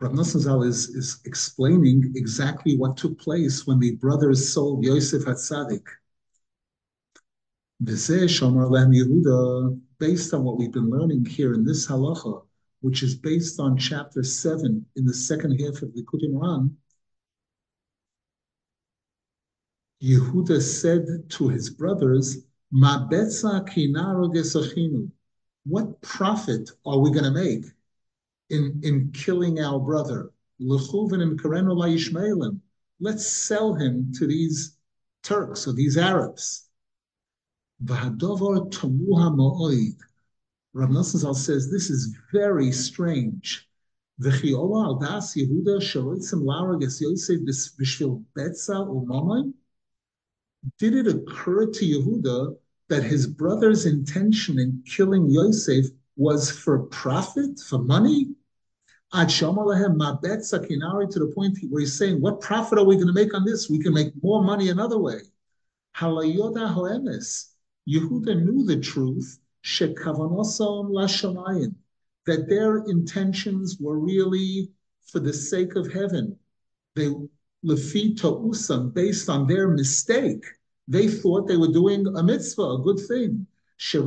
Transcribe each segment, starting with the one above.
Rav Nosson is, is explaining exactly what took place when the brothers sold Yosef Hatzadik. Yehuda, based on what we've been learning here in this halacha, which is based on chapter 7 in the second half of the Likutei Moharan, Yehuda said to his brothers, Ma betza. What profit are we going to make in, in killing our brother? Let's sell him to these Turks or these Arabs. Rav Nosson says this is very strange. Did it occur to Yehuda that his brother's intention in killing Yosef was for profit, for money? Ad to the point where he's saying, What profit are we going to make on this? We can make more money another way. Yehuda knew the truth, that their intentions were really for the sake of heaven. They usam, based on their mistake, they thought they were doing a mitzvah, a good thing. They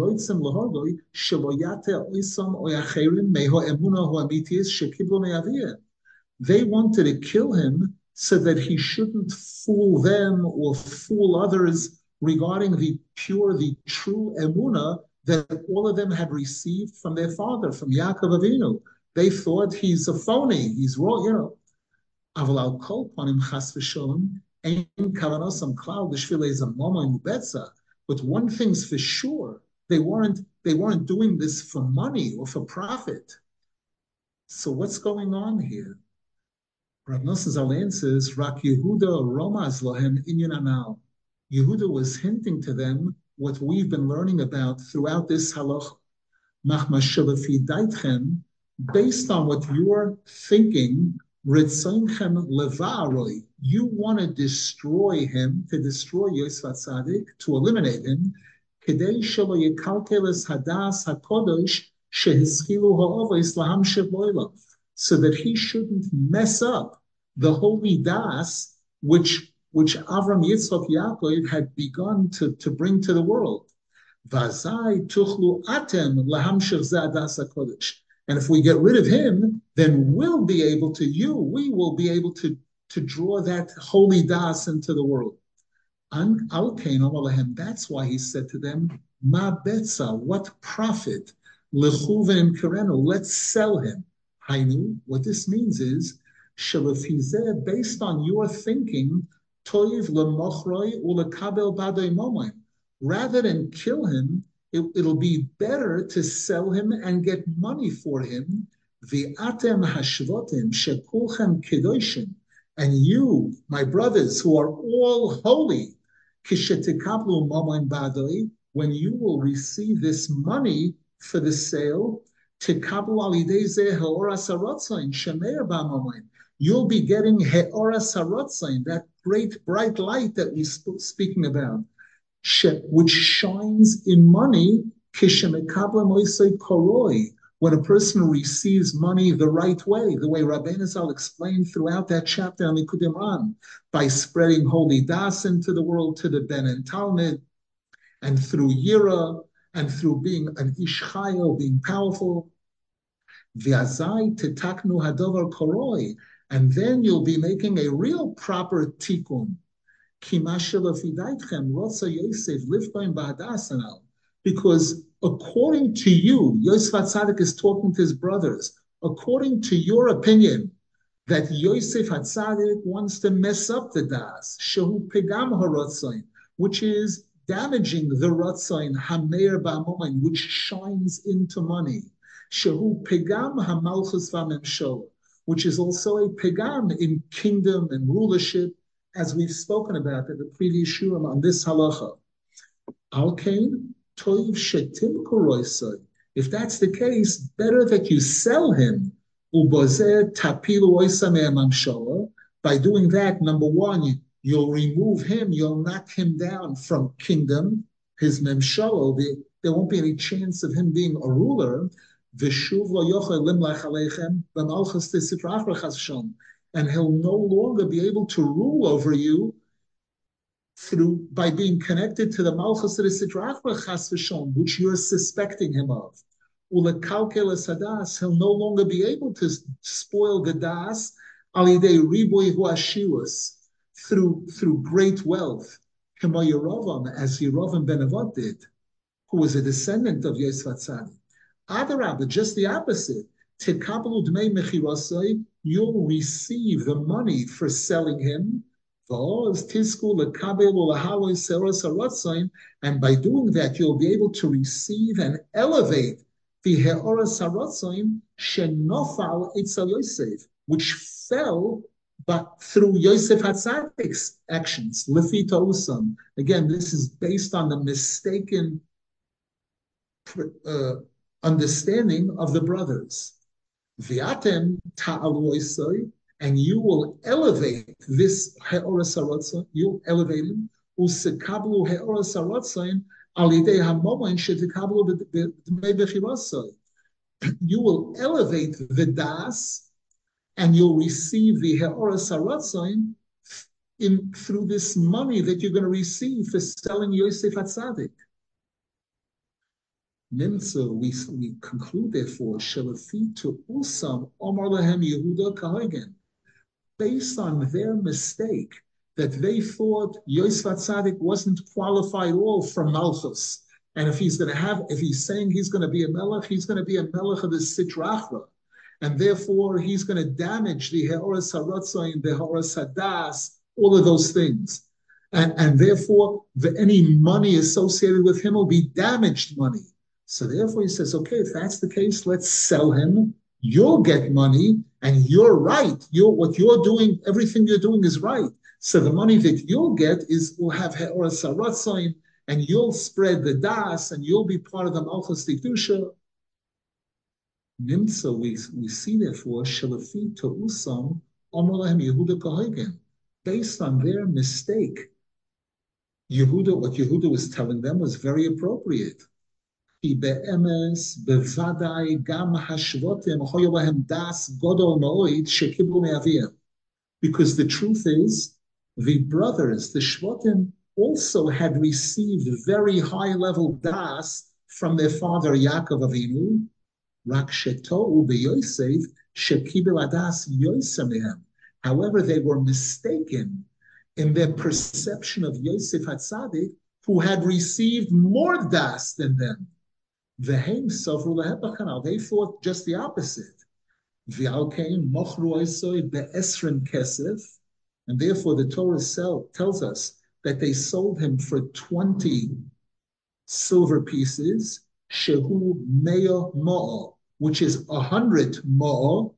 wanted to kill him so that he shouldn't fool them or fool others regarding the pure, the true emuna that all of them had received from their father, from Yaakov Avinu. They thought he's a phony, he's wrong, you know. Aval al kol panim chas v'sholem, ein kavanosam klal is a mama betza. But one thing's for sure, they weren't they weren't doing this for money or for profit. So what's going on here? Rav Nosson Zalein says, Rak Yehuda Romaz Lohem Inyan Anal. Yehuda was hinting to them what we've been learning about throughout this halach. Based on what you're thinking, you want to destroy him, to destroy Yosef Tzadik, to eliminate him, so that he shouldn't mess up the holy das which which Avram Yitzchak Yaakov had begun to, to bring to the world. And if we get rid of him, then we'll be able to, you, we will be able to, to draw that holy das into the world. That's why he said to them, Ma betza, what profit? Let's sell him. Hainu, what this means is, based on your thinking, toiv lemochroi momoim. Rather than kill him, it, will be better to sell him and get money for him. The atem hashvotim shekulchem kedoshim. And you, my brothers, who are all holy, when you will receive this money for the sale, You'll be getting that great bright light that we sp- speaking about, which shines in money, when a person receives money the right way, the way Rabbeinu Zal explained throughout that chapter on Likutei Moharan, by spreading holy das into the world to the Ben and Talmud, and through Yira, and through being an Ishchayo, being powerful. V'azai tetaknu hadovar koroi, and then you'll be making a real proper tikkun. Because according to you, Yosef Hatzadik is talking to his brothers, according to your opinion, that Yosef Hatzadik wants to mess up the das, shehu pegam harotzain, which is damaging the rotzain hameir ba'amomain, which shines into money. Shehu pegam hamalchus v'amemsholah which is also a pegam in kingdom and rulership, as we've spoken about in the previous shiurim on this halacha. Alkain toiv shetim. If that's the case, better that you sell him. By doing that, number one, you'll remove him, you'll knock him down from kingdom, his memshala. There won't be any chance of him being a ruler. And he'll no longer be able to rule over you through by being connected to the malchus which you're suspecting him of. He'll no longer be able to spoil the das through through great wealth. As Yerovam ben Nevat did, who was a descendant of Yosef Tzadi. Adarabah, just the opposite. You'll receive the money for selling him and by doing that, you'll be able to receive and elevate the He'ora Saratzain Shenofal Yosef, which fell but through Yosef Hatzadik's actions, Lefita Usam. Again, this is based on the mistaken uh, understanding of the brothers. Viatem and you will elevate this He'ora Sarotza, you'll elevate him, usekablu He'ora Sarotzain, alidei hamomain shetikablu. You will elevate the das, and you'll receive the He'ora Sarotzain in through this money that you're going to receive for selling Yosef Atzadik. Nimtza, we, we conclude therefore, Shalafi to Usam Omar Lahem Yehuda Kahagan based on their mistake that they thought Yosef Tzadik wasn't qualified at all for Malchus. And if he's going to have, if he's saying he's going to be a melech, he's going to be a melech of the Sitrachra. And therefore, he's going to damage the Heoras Harotzain, the Heoras Hadas, all of those things. And, and therefore, the, any money associated with him will be damaged money. So therefore, he says, okay, if that's the case, let's sell him. You'll get money, and you're right. You're what you're doing, everything you're doing is right. So the money that you'll get is will have He'or and you'll spread the das, and you'll be part of the Malchus Tikdusha. Nimtza, we, we see therefore, Shalafi to Usam, Omralahem Yehuda Kahagan, based on their mistake. Yehuda, what Yehuda was telling them was very appropriate. כי באמס, בוודאי גם השבותם, היו להם דס גדול מאוד שקיבלו מאביהם. Because the truth is, the brothers, the Shvotim, also had received very high level das from their father Yaakov Avinu, רק שטעו ביוסף שקיבל הדס יוסף מהם. However, they were mistaken in their perception of Yosef Hatzadik, who had received more das than them. They thought just the opposite. And therefore the Torah sell, tells us that they sold him for 20 silver pieces, shehu which is a hundred mo'o,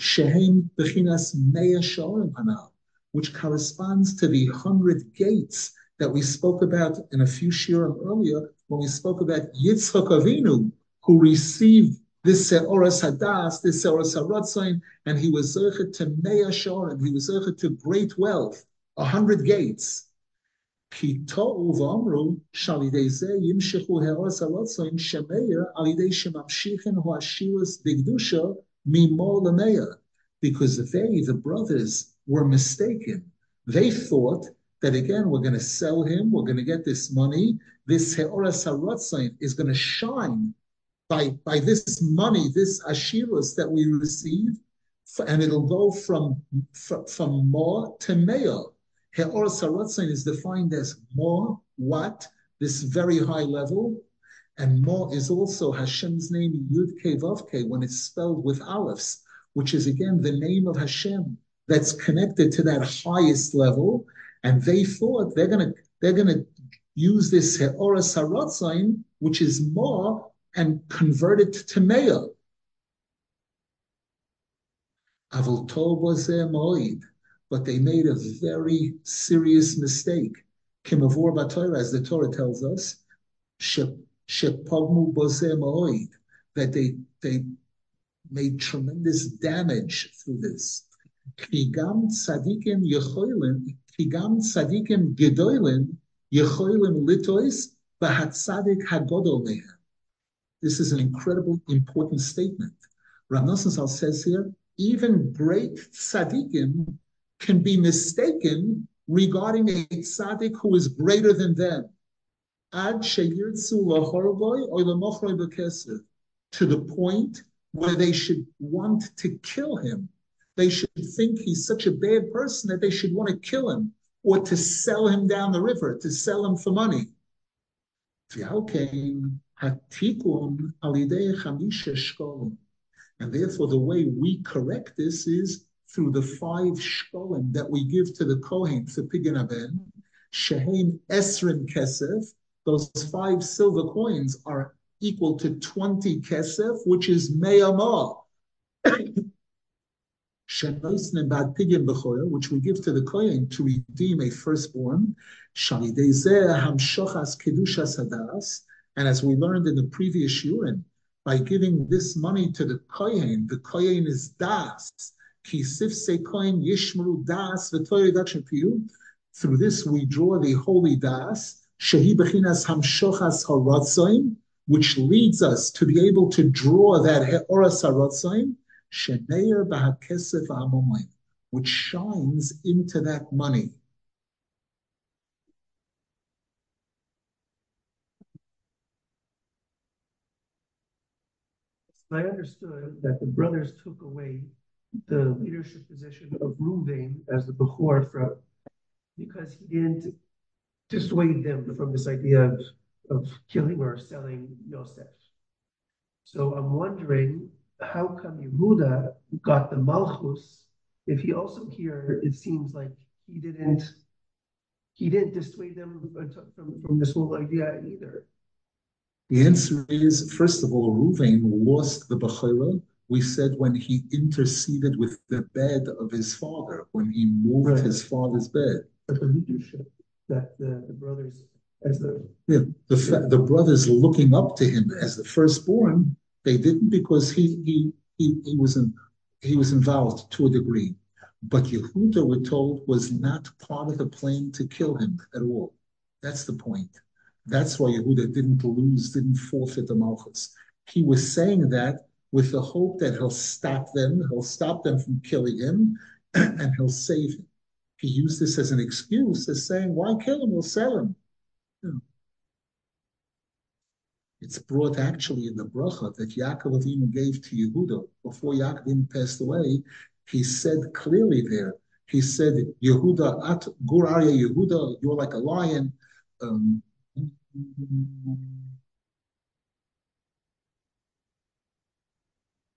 shehem bechinas meya shorim hanal, which corresponds to the hundred gates that we spoke about in a few shiurim earlier when we spoke about Yitzchak Avinu, who received this Se'oras Hadas, this Se'oras Haratzain, and he was Zerchet to Mea Shorim, he was Zerchet to great wealth, a hundred gates. Because they, the brothers, were mistaken. They thought that again, we're going to sell him, we're going to get this money. This Heora is going to shine by, by this money, this Ashirus that we receive, and it'll go from, from, more to male. Heora Saratzain is defined as more, what? This very high level. And more is also Hashem's name, Yud Ke Vav Ke, when it's spelled with alefs, which is again the name of Hashem that's connected to that highest level and they thought they're gonna they're gonna use this Heora Saratzain, which is more, and convert it to Meah. Avol was moed, but they made a very serious mistake. Kimavur Batorah, as the Torah tells us, that they they made tremendous damage through this. Kigam tzadikim yecholim כי גם צדיקים גדולים יכולים לטוס בהצדיק הגדול מהם. This is an incredible, important statement. Rav Nosson says here, even great tzaddikim can be mistaken regarding a tzaddik who is greater than them. Ad to the point where they should want to kill him. they should think he's such a bad person that they should want to kill him or to sell him down the river, to sell him for money. And therefore, the way we correct this is through the five shkolim that we give to the Kohen for Pidyon Haben, Shehem Esrim Kesef, those five silver coins are equal to 20 Kesef, which is Meyamah. Which we give to the Kohen to redeem a firstborn, and as we learned in the previous Shurin, by giving this money to the Kohen, the Kohen is Das. Through this, we draw the holy Das, which leads us to be able to draw that He'oras HaRatzoim, which shines into that money. I understood that the brothers took away the leadership position of Ruvain as the Bechor from because he didn't dissuade them from this idea of, of killing or selling Yosef. So I'm wondering how come Yehuda got the Malchus if he also here it seems like he didn't he didn't dissuade them from, from this whole idea either. The answer is, first of all, Ruvain lost the Bechora. We said when he interceded with the bed of his father, when he moved right. his father's bed. But the leadership that the, the brothers, as the yeah, the the brothers looking up to him as the firstborn, they didn't because he he he, he was in, he was involved to a degree. But Yehuda, we're told, was not part of the plan to kill him at all. That's the point. That's why Yehuda didn't lose, didn't forfeit the Malchus. He was saying that with the hope that he'll stop them, he'll stop them from killing him, and he'll save him. He used this as an excuse, as saying, why kill him? We'll sell him. It's brought actually in the bracha that Yaakov Avinu gave to Yehuda before Yaakov Avinu passed away. He said clearly there, he said, Yehuda, at Gur Yehuda, you're like a lion. Um,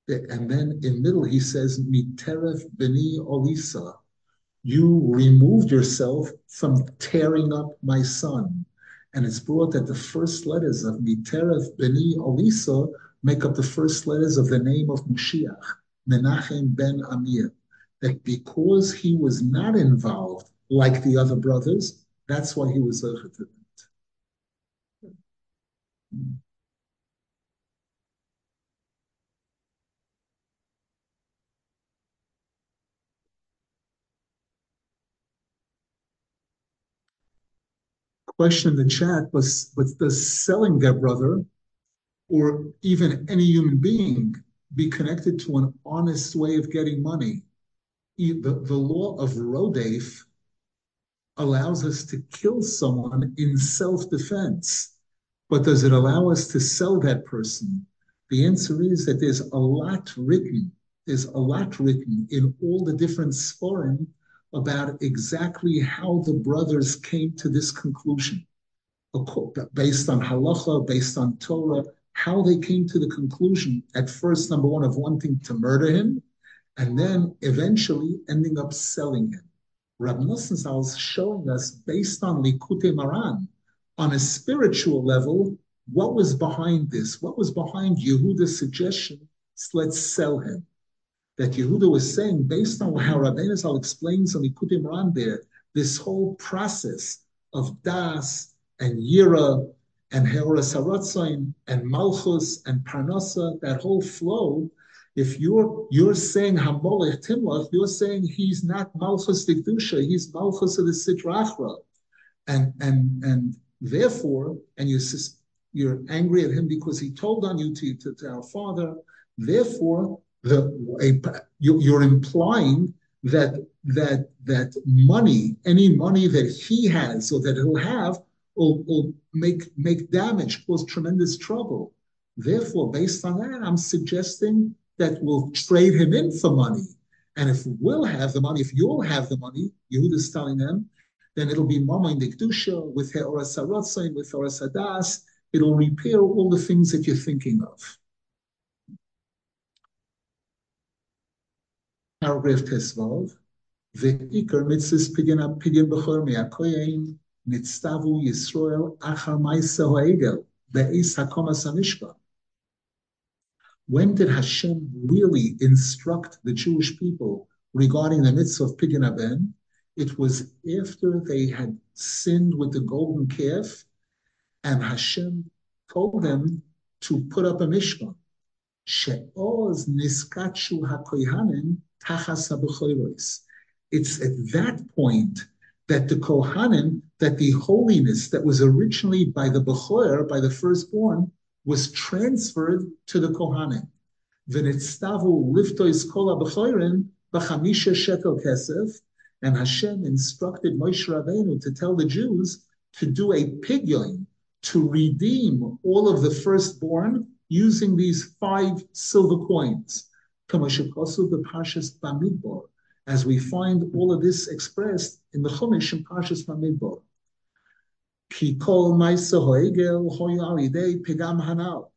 and then in middle he says, Miteref beni olisa. You removed yourself from tearing up my son. And it's brought that the first letters of Miteref beni olisa make up the first letters of the name of Mashiach, Menachem ben Amiel. That because he was not involved like the other brothers, that's why he was a Question in the chat was, was does selling their brother or even any human being be connected to an honest way of getting money? The, the law of Rodef allows us to kill someone in self defense. But does it allow us to sell that person? The answer is that there's a lot written. There's a lot written in all the different sforim about exactly how the brothers came to this conclusion, based on halacha, based on Torah, how they came to the conclusion at first, number one, of wanting to murder him, and then eventually ending up selling him. Rav Nosson is showing us, based on Likutei Moharan, on a spiritual level, what was behind this? What was behind Yehuda's suggestion? Let's sell him. That Yehuda was saying, based on how Rabbeinu Zal explains on Likutei Moharan there, this whole process of Das and Yira and Heoras Haratzain and Malchus and Parnasa, that whole flow, if you're you're saying Hamolech Timlach, you're saying he's not Malchus Dikdusha, he's Malchus of the Sitrachra. And and and Therefore, and you're You're angry at him because he told on you to, to, to our father. Therefore, you're implying that that that money, any money that he has or that he'll have, will, will make make damage, cause tremendous trouble. Therefore, based on that, I'm suggesting that we'll trade him in for money. And if we'll have the money, if you'll have the money, Yehuda is telling them, then it'll be Mama in the Kedusha with Heoras Sarotzain, with Heoras Hadas. It'll repair all the things that you're thinking of. Paragraph Tesvav. Ve'ikar mitzvahs pidyon pidyon b'chor me'akoyain nitztavu Yisrael achar ma'isa ha'egel be'is hakomas hamishpah. When did Hashem really instruct the Jewish people regarding the mitzvah of Pidyon Aben? It was after they had sinned with the golden calf, and Hashem told them to put up a mishkan. She'oz niskachu hakoyhanim It's at that point that the Kohanim, that the holiness that was originally by the Bechor, by the firstborn, was transferred to the Kohanim. V'nitztavu liftois kol ha'bechorim b'chamisha shekel kesef, and Hashem instructed Moshe Rabbeinu to tell the Jews to do a pidyon, to redeem all of the firstborn using these five silver coins. As we find all of this expressed in the Chumash and Parshas Bamidbar. Ki kol pegam hanal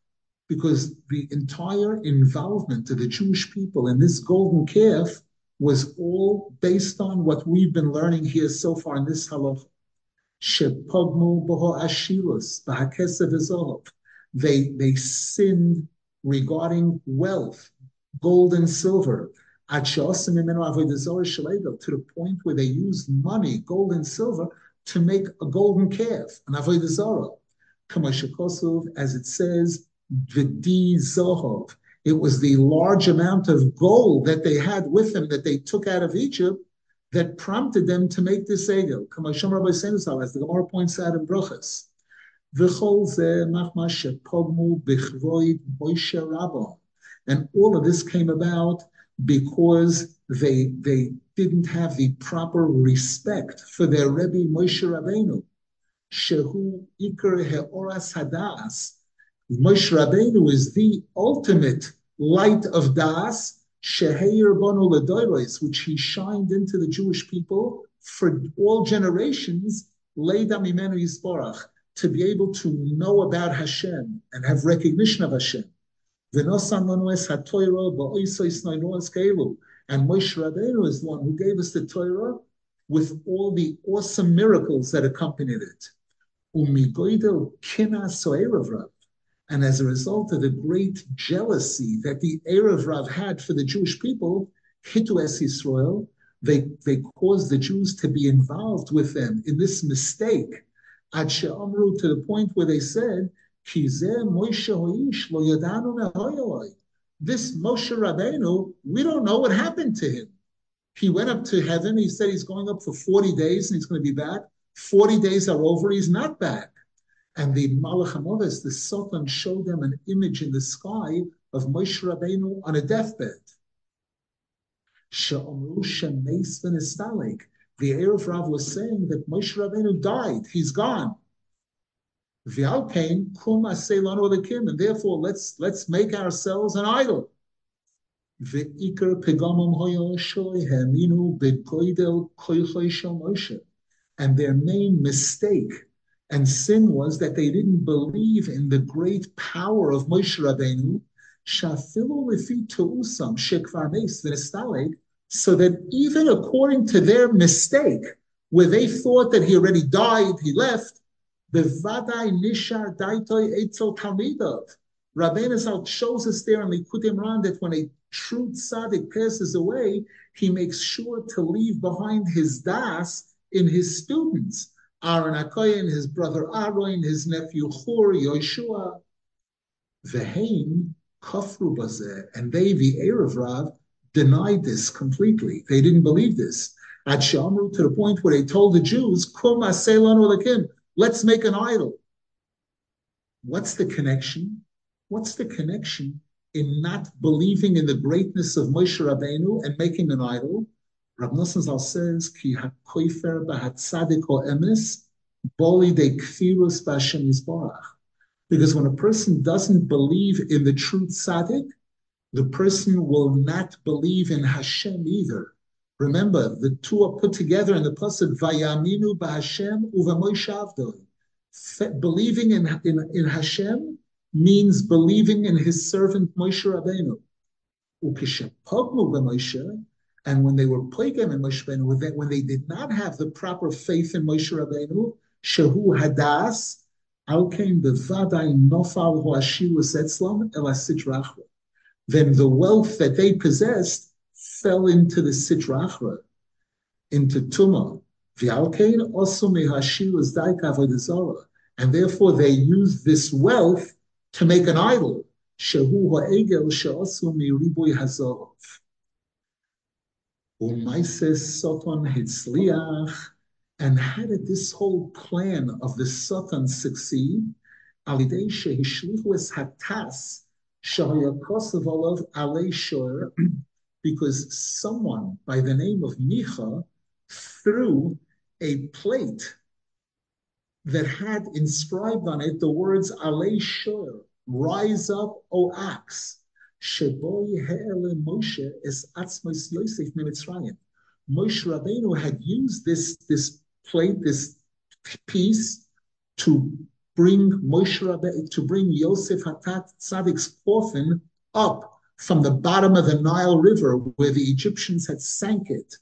because the entire involvement of the Jewish people in this golden calf was all based on what we've been learning here so far in this halach. They they sinned regarding wealth, gold and silver, to the point where they used money, gold and silver, to make a golden calf, an avodah as it says V'di. It was the large amount of gold that they had with them that they took out of Egypt that prompted them to make this egel. As the Gemara points out in Brachas. And all of this came about because they they didn't have the proper respect for their Rebbe Moshe Rabbeinu. Shehu Iker Heoras Hadas, Moshe Rabbeinu is the ultimate light of Das, Sheheir Ledoiros, which he shined into the Jewish people for all generations, Leida Mimenu Yisborach, to be able to know about Hashem and have recognition of Hashem. And Moshe Rabbeinu is the one who gave us the Torah with all the awesome miracles that accompanied it. And as a result of the great jealousy that the Erev Rav had for the Jewish people, Hitu Es Yisrael, they, they caused the Jews to be involved with them in this mistake. Ad She'amru, to the point where they said, This Moshe Rabbeinu, we don't know what happened to him. He went up to heaven. He said he's going up for 40 days and he's going to be back. 40 days are over. He's not back. And the Malach HaMoves, the Satan, showed them an image in the sky of Moshe Rabbeinu on a deathbed. The Erev Rav was saying that Moshe Rabbeinu died. He's gone. And therefore, let's let's make ourselves an idol. And their main mistake and sin was that they didn't believe in the great power of Moshe Rabbeinu, so that even according to their mistake, where they thought that he already died, he left, the Vadai Nishar Daitoi Eitzel Talmidov. Rabbeinu Zal shows us there in Likutei Moharan that when a true tzaddik passes away, he makes sure to leave behind his das in his students. Aaron Akoyin, his brother Aaron, his nephew Hur, Yoshua, Vehaim, Kafru Bazeh, and they, the Erev Rav, denied this completely. They didn't believe this. At Shamru, to the point where they told the Jews, Kum Aselon let's make an idol. What's the connection? What's the connection in not believing in the greatness of Moshe Rabbeinu and making an idol? Rav Zal says, "Ki hakoifer b'hatzadik emes boli de kfirus b'Hashem yisborach." Because when a person doesn't believe in the true tzaddik, the person will not believe in Hashem either. Remember, the two are put together in the pasuk Vayaminu b'Hashem uvamoishavdoi. Believing in, in, in Hashem means believing in His servant Moshe Rabbeinu. And when they were plagued in Moshe Rabbeinu, when they did not have the proper faith in Moshe Rabbeinu, Shehu Hadas, Alkein Bevadai Nofal Hoashirus Etzlam El Then the wealth that they possessed fell into the Sitrachra, into Tumah. V'alkein also mehashirus daika avodah and therefore they used this wealth to make an idol. Shehu ha'egel she'asu miriboy hazorov. Umaises Soton hitzliach. And how did this whole plan of the Satan succeed? Alidei shehishlichu es hatas shahayakosov olav alei because someone by the name of Micha threw a plate that had inscribed on it the words Alei Shor, rise up, O axe. Sheboy He'ele Moshe is Atzmos Yosef Mimitzrayim. Moshe Rabbeinu had used this, this plate, this piece, to bring Moshe Rabbeinu, to bring Yosef Hatat Tzadik's coffin up from the bottom of the Nile River where the Egyptians had sank it.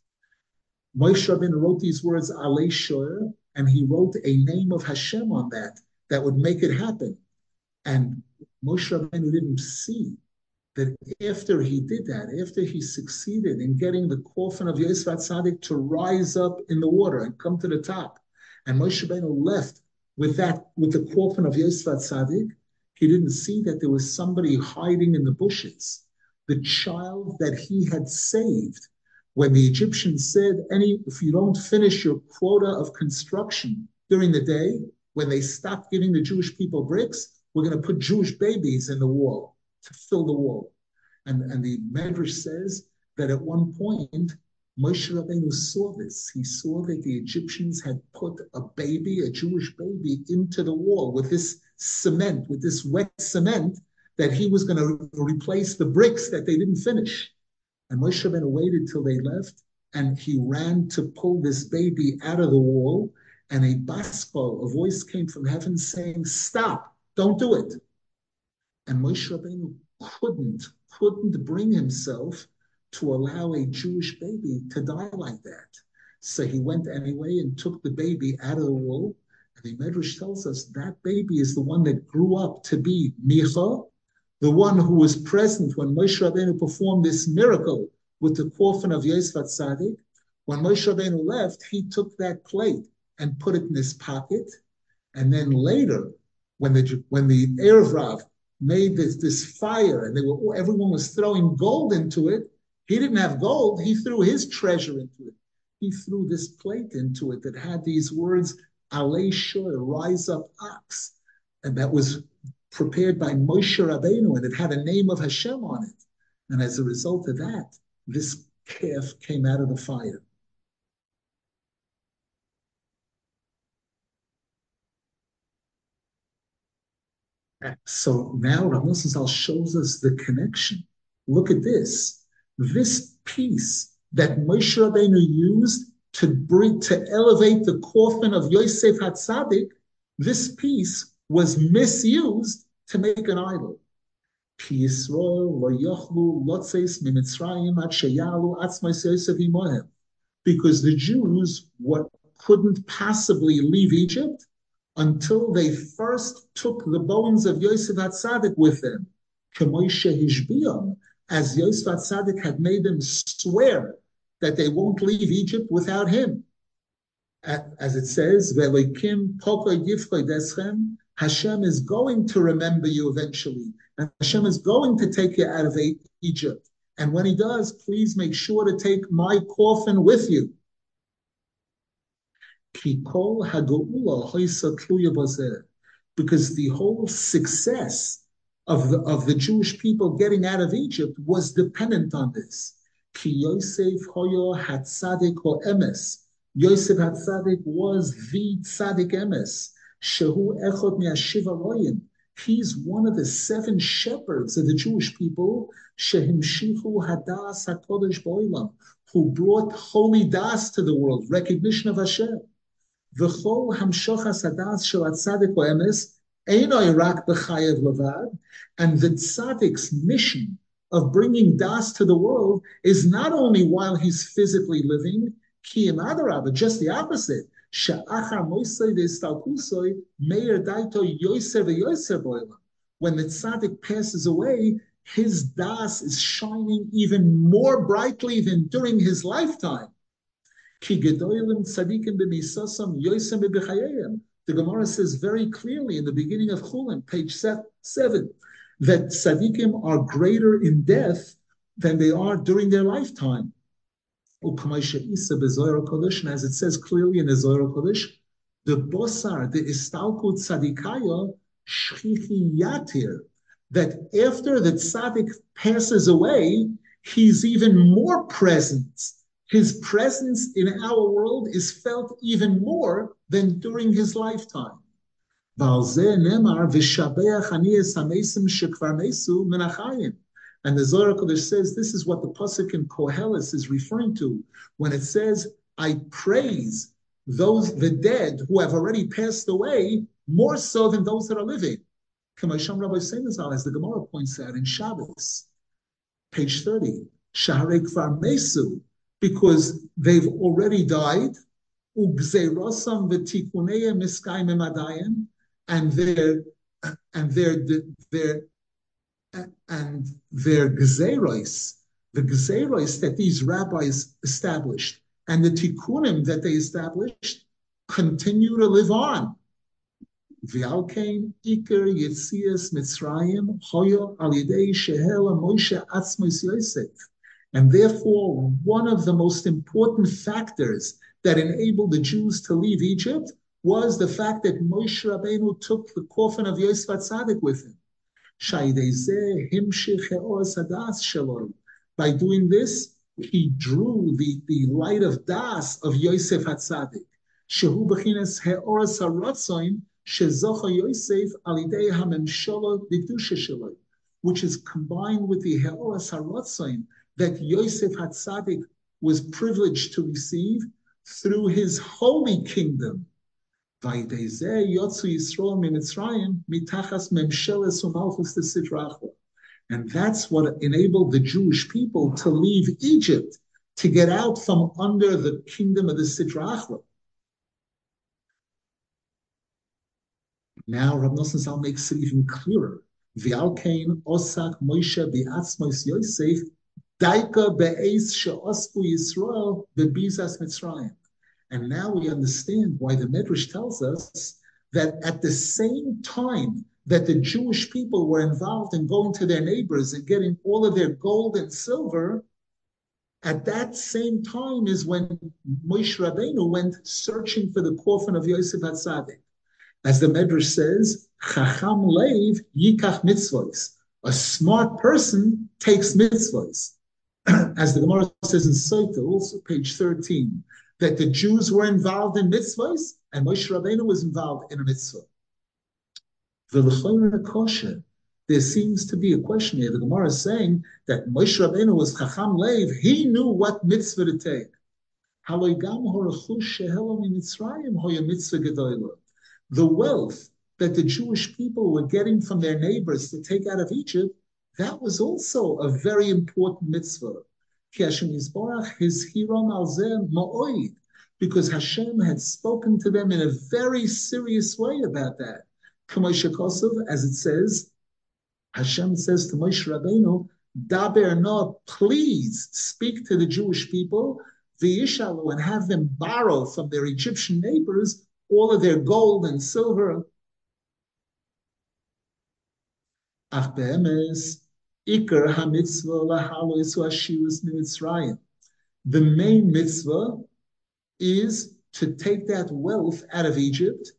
Moshe Rabbeinu wrote these words, Alei Shor, and he wrote a name of Hashem on that that would make it happen. And Moshe Rabbeinu didn't see that after he did that, after he succeeded in getting the coffin of Yosef Tzaddik to rise up in the water and come to the top, and Moshe Rabbeinu left with that with the coffin of Yosef Tzaddik, he didn't see that there was somebody hiding in the bushes, the child that he had saved when the Egyptians said, any if you don't finish your quota of construction during the day, when they stopped giving the Jewish people bricks, we're going to put Jewish babies in the wall to fill the wall. And, and the Medrash says that at one point, Moshe Rabbeinu saw this. He saw that the Egyptians had put a baby, a Jewish baby, into the wall with this cement, with this wet cement, that he was going to replace the bricks that they didn't finish. And Moshe Rabbeinu waited till they left, and he ran to pull this baby out of the wall. And a baskol, a voice came from heaven saying, "Stop! Don't do it." And Moshe Rabbeinu couldn't couldn't bring himself to allow a Jewish baby to die like that. So he went anyway and took the baby out of the wall. And the Medrash tells us that baby is the one that grew up to be Micha, the one who was present when Moshe Rabbeinu performed this miracle with the coffin of Yosef Tzadik, when Moshe Rabbeinu left, he took that plate and put it in his pocket. And then later, when the when the Erev made this, this fire and they were everyone was throwing gold into it, he didn't have gold. He threw his treasure into it. He threw this plate into it that had these words, Alei Shor, rise up ox. And that was prepared by Moshe Rabbeinu, and it had a name of Hashem on it. And as a result of that, this calf came out of the fire. So now Rav shows us the connection. Look at this. This piece that Moshe Rabbeinu used to bring to elevate the coffin of Yosef Hatzadik, this piece was misused to make an idol. Because the Jews what couldn't possibly leave Egypt until they first took the bones of Yosef Atzadik with them, as Yosef Atzadik had made them swear that they won't leave Egypt without him. As it says, Hashem is going to remember you eventually. And Hashem is going to take you out of Egypt. And when he does, please make sure to take my coffin with you. because the whole success of the, of the Jewish people getting out of Egypt was dependent on this. Yosef hatzadik. Yosef hatzadik was the tzadik emes. Shehu echot mi'ashiva. He's one of the seven shepherds of the Jewish people. Shehimshichu hadas hakodesh boilam, who brought holy das to the world, recognition of Hashem. V'chol hamshochas hadas shel hatzadik ho emes Einoi rak b'chayev levad, and the tzaddik's mission of bringing das to the world is not only while he's physically living, ki but just the opposite. When the tzaddik passes away, his das is shining even more brightly than during his lifetime. The Gemara says very clearly in the beginning of Chulin, page seven, that tzaddikim are greater in death than they are during their lifetime. And as it says clearly in the Zohar Kodesh, the bosar, the istalkut tzadikaya, shchichi yatir, that after the tzaddik passes away, he's even more present his presence in our world is felt even more than during his lifetime. And the Zohar Kodesh says this is what the pasuk in Koheles is referring to when it says, "I praise those the dead who have already passed away more so than those that are living." Kamasham Rabbi Seinazal, as the Gemara points out in Shabbos, page thirty, Shaharei Kvar Mesu, because they've already died. And their and their their and their gzeros, the gzeros that these rabbis established, and the tikkunim that they established, continue to live on. V'alkein iker yitzias Mitzrayim hoyo al yidei shehel Moshe atzmos Yosef. And therefore, one of the most important factors that enabled the Jews to leave Egypt was the fact that Moshe Rabbeinu took the coffin of Yosef Atzadik with him. By doing this, he drew the, the light of Das of Yosef Hatzadik. Alidei ha'memshola b'dusha which is combined with the he'oras ha'rotzoin that Yosef Hatzadik was privileged to receive through his holy kingdom. And that's what enabled the Jewish people to leave Egypt, to get out from under the kingdom of the Sitrachra. Now Rav Zal makes it even clearer. V'alkein osak Moshe bi'atzmos Yosef Daika be'ez she'osku Yisrael be'bizas Mitzrayim. And now we understand why the Medrash tells us that at the same time that the Jewish people were involved in going to their neighbors and getting all of their gold and silver, at that same time is when Moshe Rabbeinu went searching for the coffin of Yosef Hatzadik. As the Medrash says, Chacham Leiv Yikach Mitzvos. A smart person takes mitzvahs. as the Gemara says in Sotah, also page 13, that the Jews were involved in mitzvahs and Moshe Rabbeinu was involved in a mitzvah. There seems to be a question here. The Gemara is saying that Moshe Rabbeinu was Chacham Leiv. He knew what mitzvah to take. The wealth that the Jewish people were getting from their neighbors to take out of Egypt that was also a very important mitzvah. Because Hashem had spoken to them in a very serious way about that. As it says, Hashem says to Moshe Rabbeinu, Daber no, please speak to the Jewish people, v'yishalu, and have them borrow from their Egyptian neighbors all of their gold and silver. Iker Mitzrayim. The main mitzvah is to take that wealth out of Egypt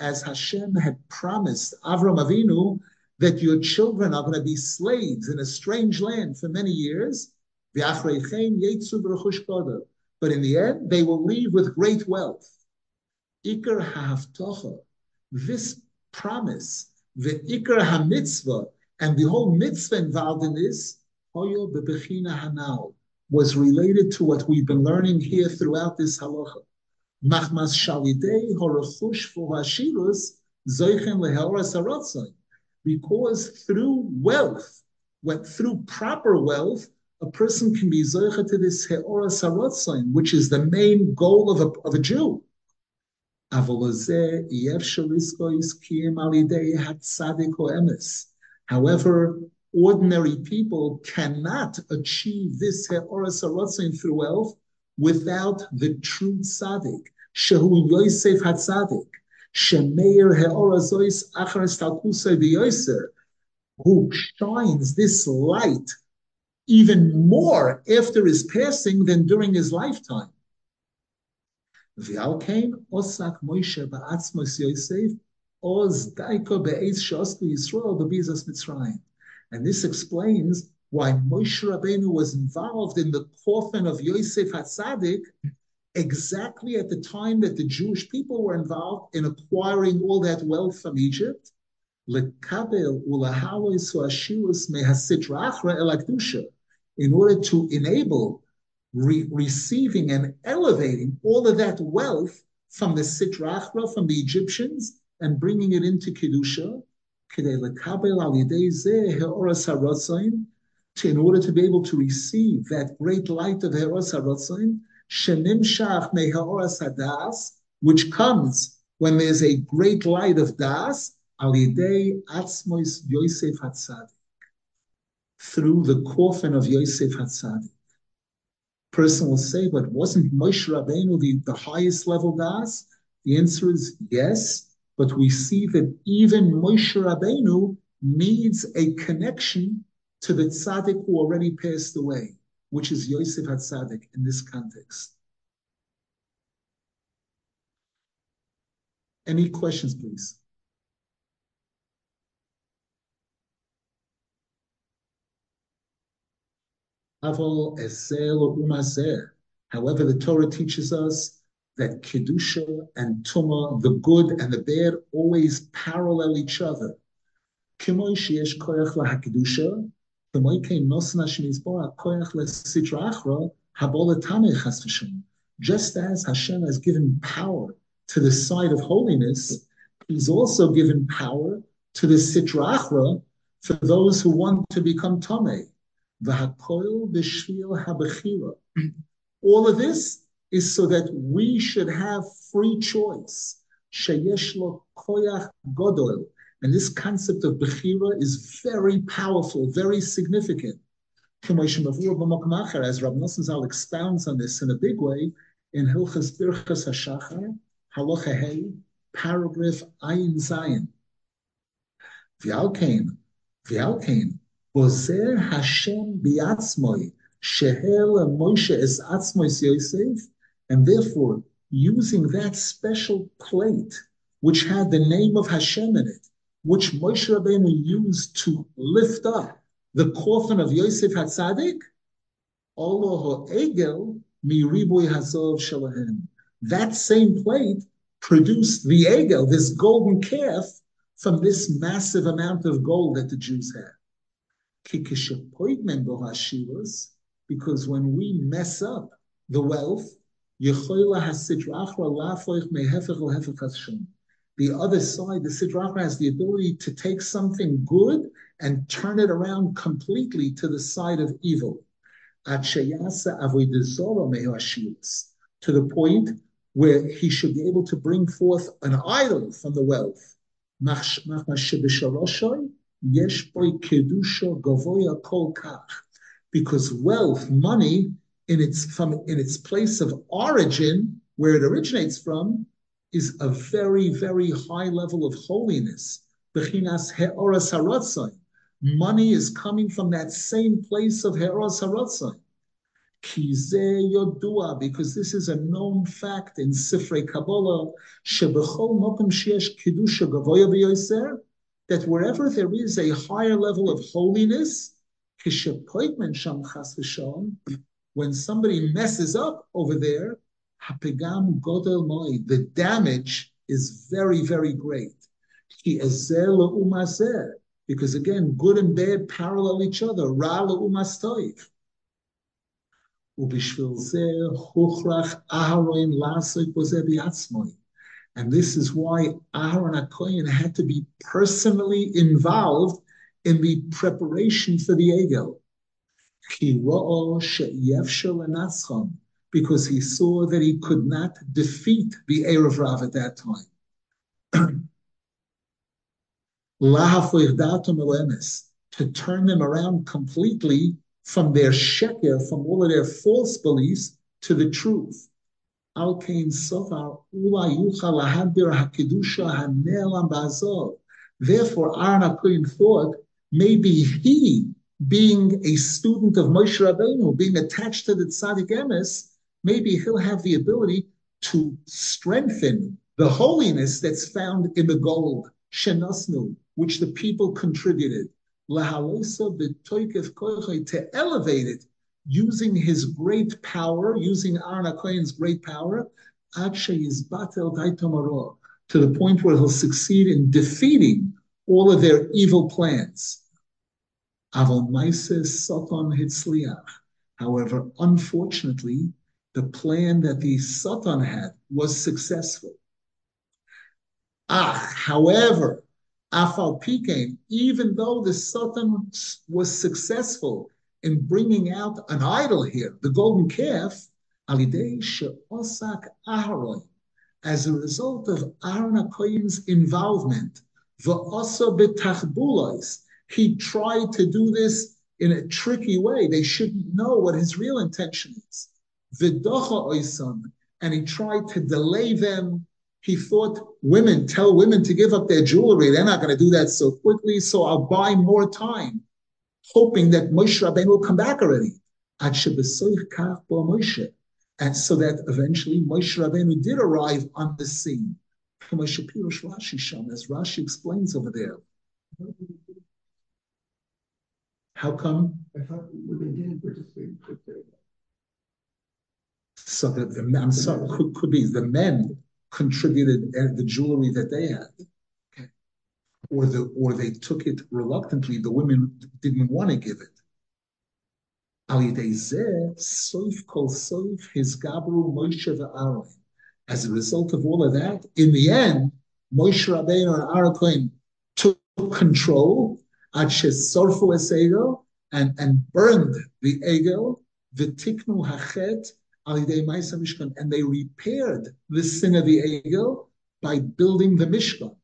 as Hashem had promised Avram Avinu that your children are going to be slaves in a strange land for many years. But in the end, they will leave with great wealth. This promise, the ikar ha'mitzvah, and the whole mitzvah involved in this, was related to what we've been learning here throughout this halacha. Machmas shalidei horachush v'hashirus zoichen leheoras harotzai. Because through wealth, what through proper wealth, a person can be zoicha to this heoras harotzai, which is the main goal of a, of a Jew. However, ordinary people cannot achieve this heoras through wealth without the true tzaddik. Shehu Yosef Hatzadik, Shemeir Heorazois Yoser, who shines this light even more after his passing than during his lifetime. V'alkein osak Moshe ba'atzmos Yosef oz daiko be'ez shosku Yisrael b'bizas Mitzrayim. And this explains why Moshe Rabbeinu was involved in the coffin of Yosef Hatzadik exactly at the time that the Jewish people were involved in acquiring all that wealth from Egypt, in order to enable re- receiving and elevating all of that wealth from the Sitrachra, from the Egyptians, and bringing it into Kedusha, in order to be able to receive that great light of Heros HaRotzain, Shenimshach mehaoras hadas, which comes when there's a great light of das, al yidei atzmois Yosef Hatzadik, through the coffin of Yosef Hatzadik. Person will say, but wasn't Moshe Rabbeinu the, the highest level das? The answer is yes, but we see that even Moshe Rabbeinu needs a connection to the tzaddik who already passed away which is Yosef Hatzadik in this context. Any questions, please? However, the Torah teaches us that Kedusha and Tumah, the good and the bad, always parallel each other. Just as Hashem has given power to the side of holiness, He's also given power to the Sitra Achra for those who want to become Tomei. All of this is so that we should have free choice. And this concept of Bechira is very powerful, very significant. As Rabbi Nosson Zal expounds on this in a big way in Hilchas Birchas HaShachar, Halacha Hey, paragraph Ayin Zayin. V'alkein, v'alkein, bozer Hashem biatzmoi, shehel Moshe es atzmoi Yosef, and therefore, using that special plate, which had the name of Hashem in it, which Moshe Rabbeinu used to lift up the coffin of Yosef Hatzadik, Allah Egel Miriboy Hazov Shalahem. That same plate produced the Egel, this golden calf, from this massive amount of gold that the Jews had. Because when we mess up the wealth, the other side, the Sidra has the ability to take something good and turn it around completely to the side of evil. To the point where he should be able to bring forth an idol from the wealth. Because wealth, money, in its from in its place of origin, where it originates from, is a very, very high level of holiness. Money is coming from that same place of He'oras Haratzai. yodua, because this is a known fact in Sifrei Kabbalah, shebechol mokum sheyesh kedusha gavoya v'yoser, that wherever there is a higher level of holiness, when somebody messes up over there, the damage is very, very great. Because again, good and bad parallel each other. Ra umastoiv. And this is why Aaron HaKohen had to be personally involved in the preparation for the Egel. Because he saw that he could not defeat the Erev Rav at that time. to turn them around completely from their sheker, from all of their false beliefs, to the truth. Therefore, Aaron HaKohen thought maybe he, being a student of Moshe Rabbeinu, being attached to the Tzaddik Emes, maybe he'll have the ability to strengthen the holiness that's found in the gold, Shenasnu, which the people contributed. To elevate it using his great power, using Aaron HaKohen's great power, to the point where he'll succeed in defeating all of their evil plans. However, unfortunately, the plan that the Satan had was successful. Ah, however, Afal Pikain, even though the Satan was successful in bringing out an idol here, the golden calf, Alidei She'osak Aharon, as a result of Aaron HaKohen's involvement, V'osa b'tachbulos, he tried to do this in a tricky way. They shouldn't know what his real intention is. V'docha and he tried to delay them he thought women tell women to give up their jewelry. They're not going to do that so quickly, so I'll buy more time, hoping that Moshe Rabbeinu will come back already. And so that eventually Moshe Rabbeinu did arrive on the scene. As Rashi explains over there. How come? I thought women didn't participate. So the, the I'm sorry, could, could be the men contributed uh, the jewelry that they had. Or the or they took it reluctantly. The women didn't want to give it. As a result of all of that, in the end, Moshe Rabbeinu and Aaron took control at and, and burned the Egel, the Tiknu Hachet, and they repaired the sin of the Egel by building the Mishkan,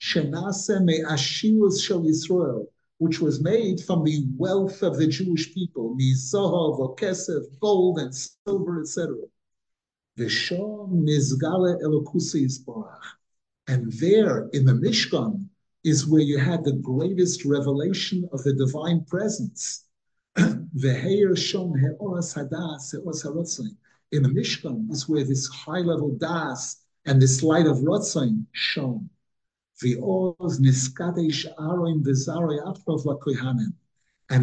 Shenase me Ashivus Shel Yisrael, which was made from the wealth of the Jewish people, Mizohov, Okesef, gold and silver, etc. Vishom Nizgale Elokusa Yisborach. And there in the Mishkan is where you had the greatest revelation of the divine presence. In the Mishkan is where this high level das and this light of Rotzain shone. And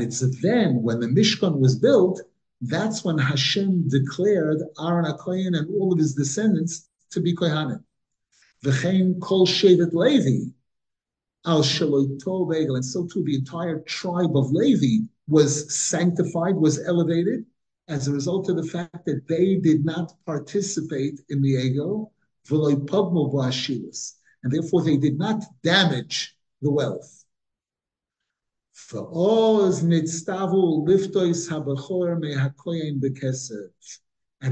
it's then when the Mishkan was built, that's when Hashem declared Aaron HaKohen and all of his descendants to be Kohanim. V'chein kol shevet Levi, al shaloito begel, and so too the entire tribe of Levi was sanctified, was elevated, as a result of the fact that they did not participate in the Egel, and therefore they did not damage the wealth. And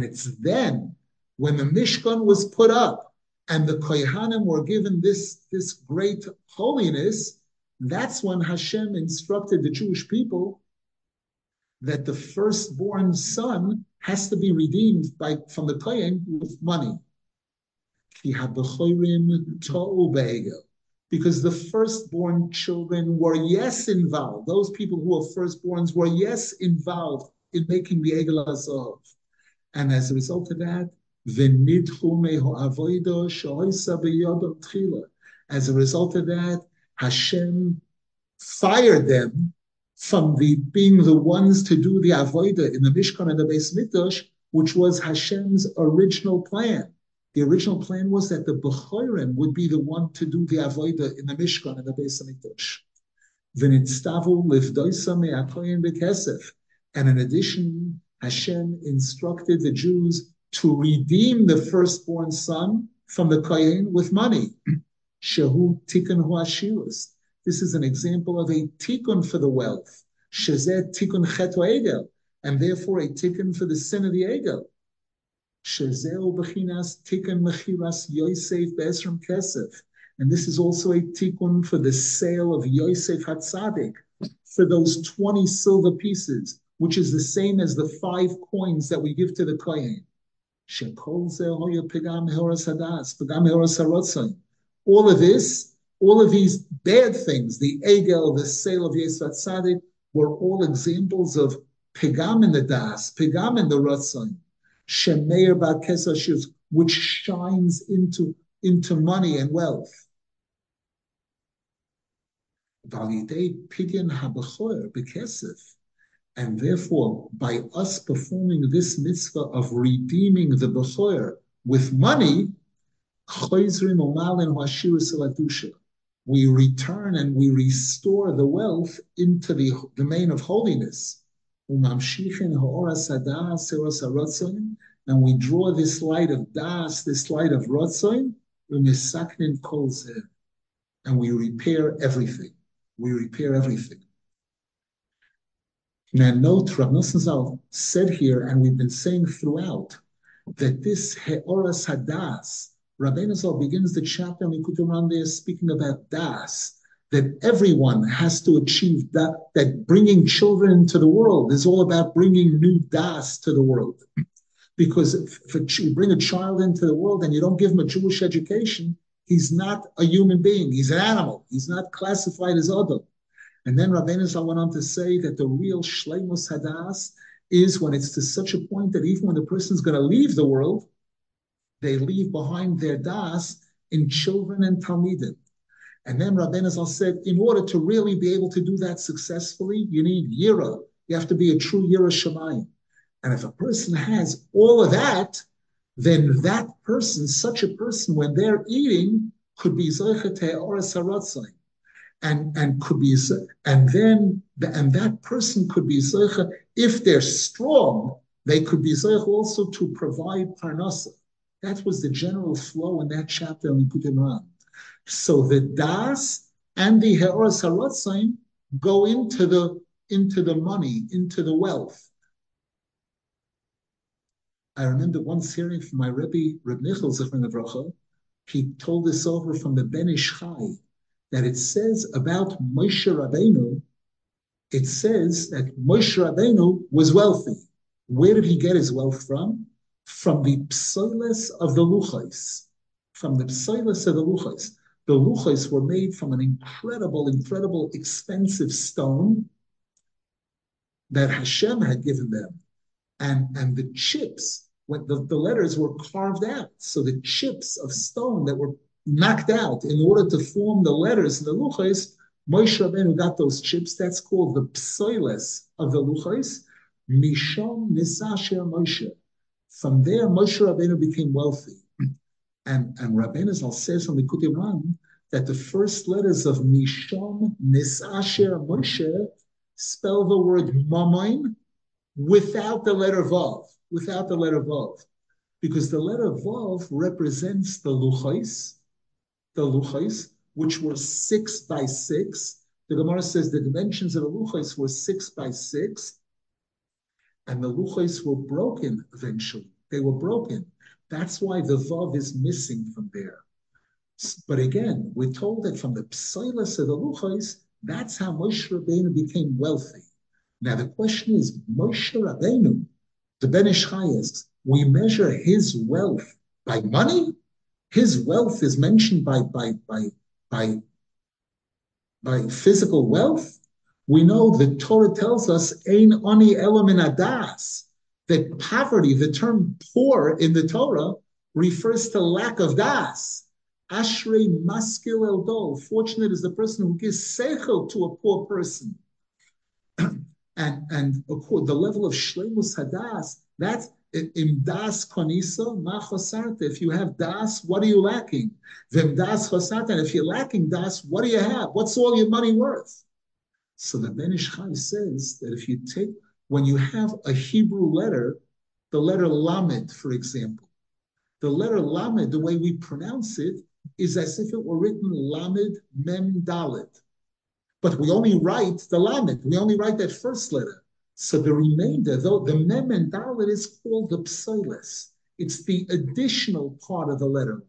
it's then when the Mishkan was put up and the Kohanim were given this, this great holiness, that's when Hashem instructed the Jewish people that the firstborn son has to be redeemed by from the Kohen with money. Because the firstborn children were yes involved. Those people who were firstborns were yes involved in making the Egel Azov. And as a result of that, as a result of that, Hashem fired them from the being the ones to do the avodah in the Mishkan and the Beis Mikdash, which was Hashem's original plan. The original plan was that the Bechorim would be the one to do the avodah in the Mishkan and the Beis Mikdash. And in addition, Hashem instructed the Jews to redeem the firstborn son from the Kohen with money. Shehu tikkun huashirus. This is an example of a tikkun for the wealth. Shezet tikkun chet egel, and therefore a tikkun for the sin of the egel. Shezeu bechinas tikkun mechiras Yosef be'esrim kesef. And this is also a tikkun for the sale of Yosef Hatzadik for those 20 silver pieces, which is the same as the five coins that we give to the Kohen. All of this, all of these bad things, the Egel, the sale of Yosef Hatzadik, were all examples of Pegam in the Das, Pegam in the Ratzon, Shemeir Bakesashus, which shines into, into money and wealth. And therefore, by us performing this mitzvah of redeeming the Bechor with money, we return and we restore the wealth into the domain of holiness. And we draw this light of das, this light of rotzoin, and we repair everything. We repair everything. Now, note, Rav Nosson said here, and we've been saying throughout, that this Heoras Hadas, Rabbeinu Zal begins the chapter in Likutei there speaking about Das, that everyone has to achieve that, that bringing children into the world is all about bringing new Das to the world. Because if, if you bring a child into the world and you don't give him a Jewish education, he's not a human being. He's an animal. He's not classified as Adam. And then Rabbeinu Zal went on to say that the real Shleimus Hadas is when it's to such a point that even when the person's going to leave the world, they leave behind their das in children and talmidim. And then Rabbeinu Zal said, in order to really be able to do that successfully, you need yira. You have to be a true yira shemayim. And if a person has all of that, then that person, such a person, when they're eating, could be zoichet or saratzai and and could be and then and that person could be zeicha if they're strong they could be zeicha also to provide parnasa that was the general flow in that chapter in Likutei Moharan. So the das and the heoras harotzaim go into the into the money, into the wealth. I remember once hearing from my Rebbe, Reb Nichel Zichron he told this over from the Ben Ish Chai, that it says about Moshe Rabbeinu, it says that Moshe Rabbeinu was wealthy. Where did he get his wealth from? From the psoiles of the luchais. From the psoiles of the luchais. The luchais were made from an incredible, incredible, expensive stone that Hashem had given them. And, and the chips, when the, the letters were carved out. So the chips of stone that were knocked out in order to form the letters in the luchais. Moshe Rabbeinu got those chips. That's called the psoiles of the luchais. Mishom nisasher Moshe. From there, Moshe Rabbeinu became wealthy. And, and Rabbeinu Zal says on the Kutim that the first letters of Mishom Nisasher Moshe spell the word Mamoin without the letter Vav, without the letter Vav. Because the letter Vav represents the Luchais, the luchais, which were six by six. The Gemara says the dimensions of the luchais were six by six, and the luchais were broken eventually. They were broken. That's why the vav is missing from there. But again, we're told that from the psilas of the luchais, that's how Moshe Rabbeinu became wealthy. Now the question is, Moshe Rabbeinu, the Ben Ish Chai asks, we measure his wealth by money his wealth is mentioned by by by by by physical wealth, We know the Torah tells us, Ein oni elam in adas, that poverty, the term poor in the Torah, refers to lack of das. Ashrei maskil el dol. Fortunate is the person who gives seichel to a poor person. and and the level of shlemus hadas, that's im das konisa ma If you have das, what are you lacking? Vim das chosarta. If you're lacking das, what do you have? What's all your money worth? So the Ben Ish Chai says that if you take when you have a Hebrew letter, the letter lamed, for example, the letter lamed, the way we pronounce it, is as if it were written lamed mem dalet. But we only write the lamed. We only write that first letter. So the remainder, though the mem and dalet is called the psilis. It's the additional part of the letter.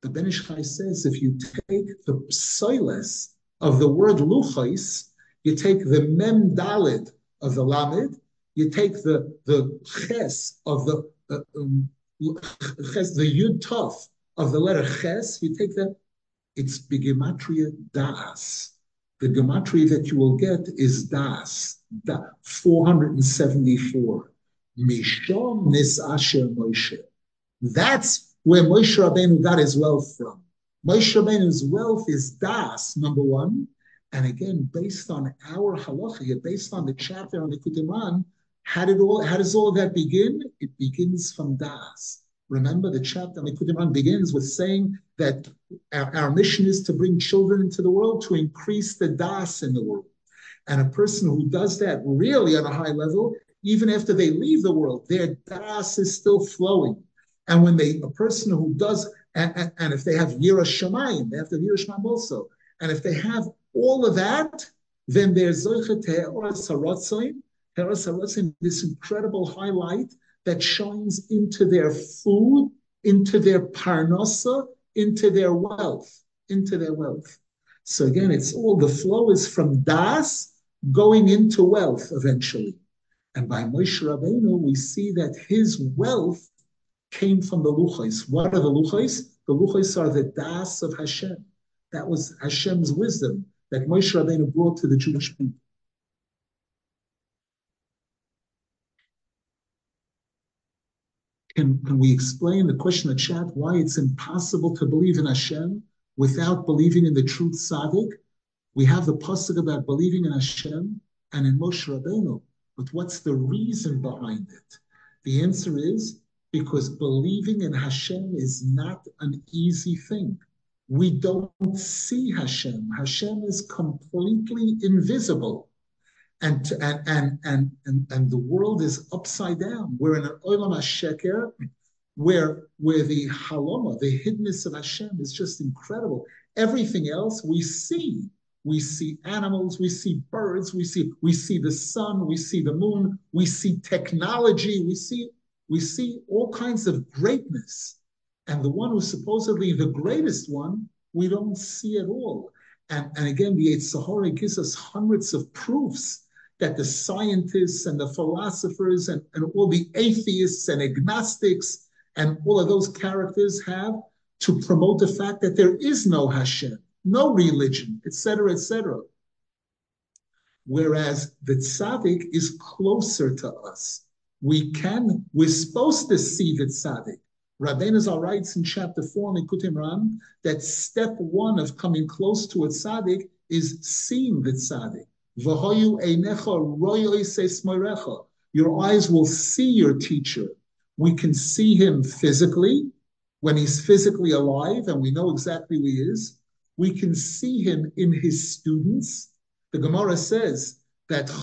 The Ben Ish Chai says if you take the psilis of the word luchais, you take the mem dalet of the lamed, you take the the ches of the uh, um, the yud tov of the letter ches, you take that, it's bigematria das. The gematria that you will get is das, da, 474. Mishom nis asher Moshe. That's where Moshe Rabbeinu got his wealth from. Moshe Rabbeinu's wealth is das, number one. And again, based on our halacha, based on the chapter on Likutei Moharan, how did all how does all that begin? It begins from das. Remember, the chapter on Likutei Moharan begins with saying that our, our, mission is to bring children into the world to increase the das in the world. And a person who does that really on a high level, even after they leave the world, their das is still flowing. And when they, a person who does, and, and, and if they have Yira Shemayim, they have to Yira Shemayim also. And if they have all of that, then there's Te'eras HaRatzoim, this incredible highlight that shines into their food, into their parnasa, into their wealth, into their wealth. So again, it's all the flow is from das going into wealth eventually. And by Moshe Rabbeinu, we see that his wealth came from the luchais. What are the luchais? The luchais are the das of Hashem. That was Hashem's wisdom that Moshe Rabbeinu brought to the Jewish people. Can, can we explain the question in the chat why it's impossible to believe in Hashem without believing in the truth tzaddik? We have the pasuk about believing in Hashem and in Moshe Rabbeinu, but what's the reason behind it? The answer is because believing in Hashem is not an easy thing we don't see Hashem. Hashem is completely invisible. And, and, and, and, and, and the world is upside down. We're in an Olam HaSheker where, where the haloma, the hiddenness of Hashem is just incredible. Everything else we see. We see animals, we see birds, we see, we see the sun, we see the moon, we see technology, we see, we see all kinds of greatness and the one who's supposedly the greatest one, we don't see at all. And, and again, the Yetzer Hara gives us hundreds of proofs that the scientists and the philosophers and, and all the atheists and agnostics and all of those characters have to promote the fact that there is no Hashem, no religion, etc., etc. Whereas the tzaddik is closer to us. We can, we're supposed to see the tzaddik. Rabbeinu Zal writes in chapter 4 in Likutei Moharan that step one of coming close to a tzaddik is seeing the tzaddik. Your eyes will see your teacher. We can see him physically when he's physically alive, and we know exactly who he is. We can see him in his students. The Gemara says that that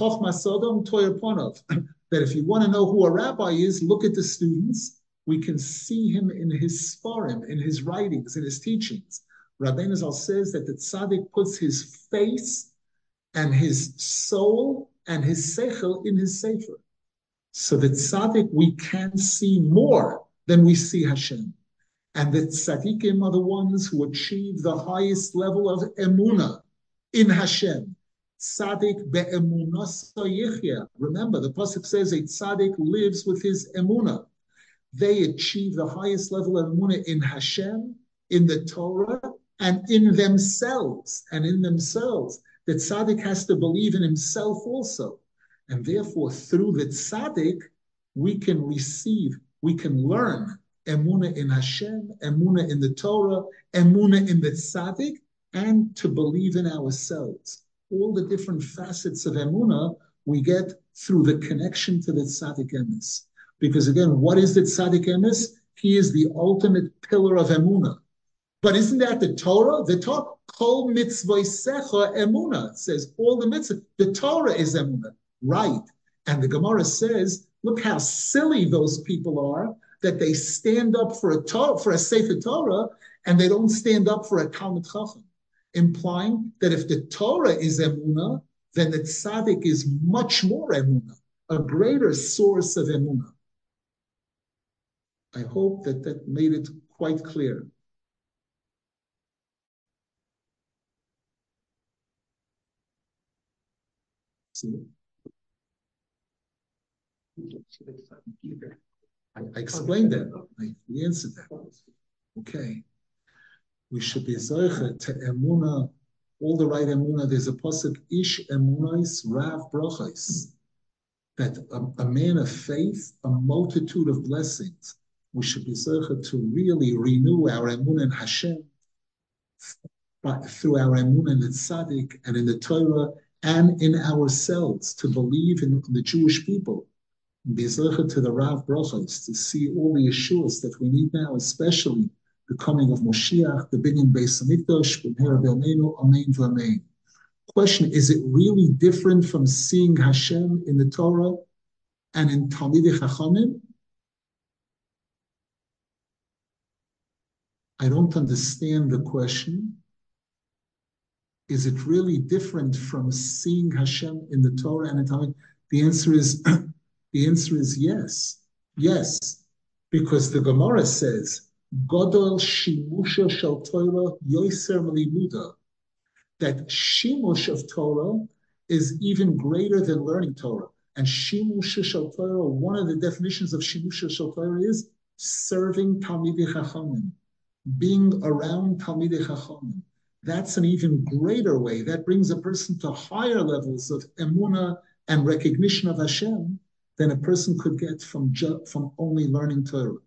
if you want to know who a rabbi is, look at the students we can see him in his svarim, in his writings, in his teachings. Rabbeinu Zal says that the tzaddik puts his face and his soul and his seichel in his sefer. So the tzaddik we can see more than we see Hashem. And the tzaddikim are the ones who achieve the highest level of emuna in Hashem. Tzaddik be'emunah yichya. Remember, the pasuk says a tzaddik lives with his emuna they achieve the highest level of Munah in Hashem, in the Torah, and in themselves. And in themselves, that tzaddik has to believe in himself also. And therefore, through the tzaddik, we can receive, we can learn emuna in Hashem, emuna in the Torah, emuna in the tzaddik, and to believe in ourselves. All the different facets of emuna we get through the connection to the tzaddik emes. Because again, what is the tzaddik emes? He is the ultimate pillar of emuna. But isn't that the Torah? The Torah, kol mitzvoisecha emuna, says all the mitzvah. The Torah is emuna, right? And the Gemara says, look how silly those people are that they stand up for a Torah, for a Sefer Torah, and they don't stand up for a Talmud Chacham, implying that if the Torah is emuna, then the tzaddik is much more emuna, a greater source of emuna. I hope that that made it quite clear. I, I explained that. I, answered that. Okay. We should be zoicha to emuna, all the right emuna. There's a pasuk ish emunais rav brachais. That a, a, man of faith, a multitude of blessings. We should be zoicha to really renew our emunah in Hashem through our emunah in the tzaddik and in the Torah and in ourselves to believe in the Jewish people. Be to the Rav Brachos to see all the Yeshuas that we need now, especially the coming of Moshiach, the beginning Beis Hamikdash, Amen V'Amen. Question: Is it really different from seeing Hashem in the Torah and in Talmidei Chachamim? I don't understand the question is it really different from seeing Hashem in the Torah and Talmud? The answer is the answer is yes. Yes. Because the Gemara says, Godol Shimusha Shal Torah Yoiser Melimuda. That Shimush of Torah is even greater than learning Torah. And Shimusha Shal Torah, one of the definitions of Shimusha Shal Torah is serving Talmidei Chachamim, being around Talmidei Chachamim that's an even greater way. That brings a person to higher levels of emuna and recognition of Hashem than a person could get from ju- from only learning Torah.